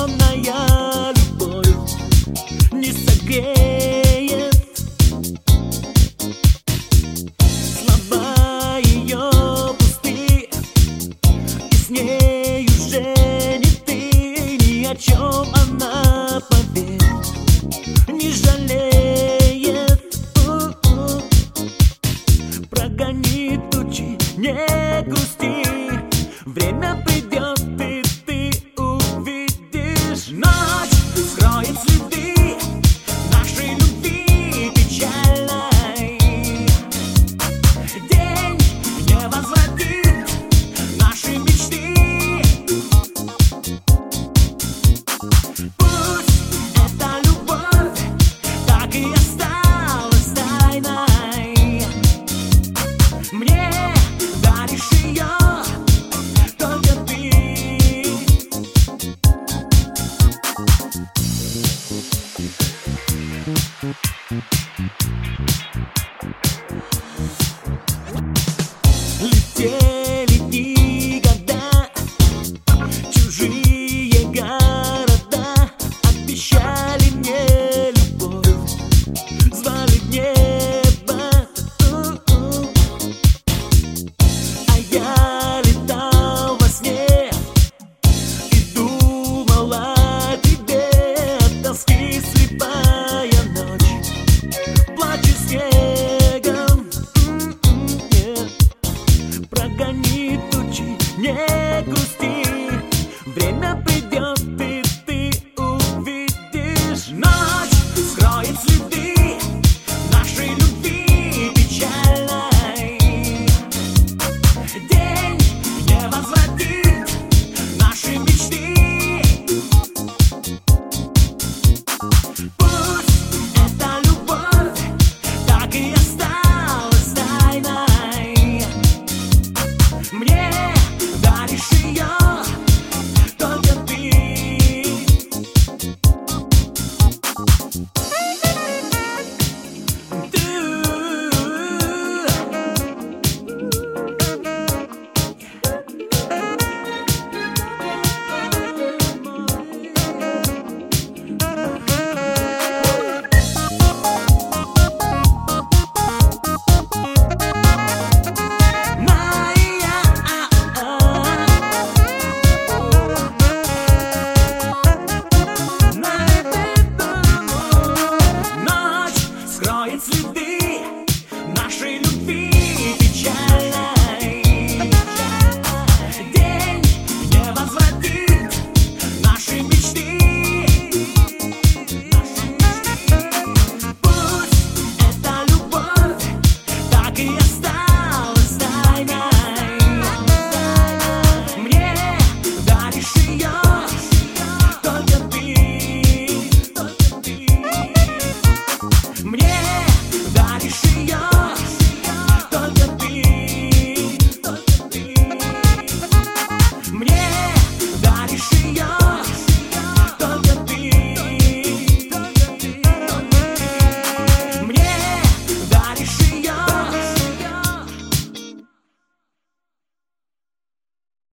бездонная любовь не согреет Слова ее пусты И с ней уже не ты Ни о чем она поверь Не жалеет У -у. Прогони тучи, не грусти Время Sleep deep.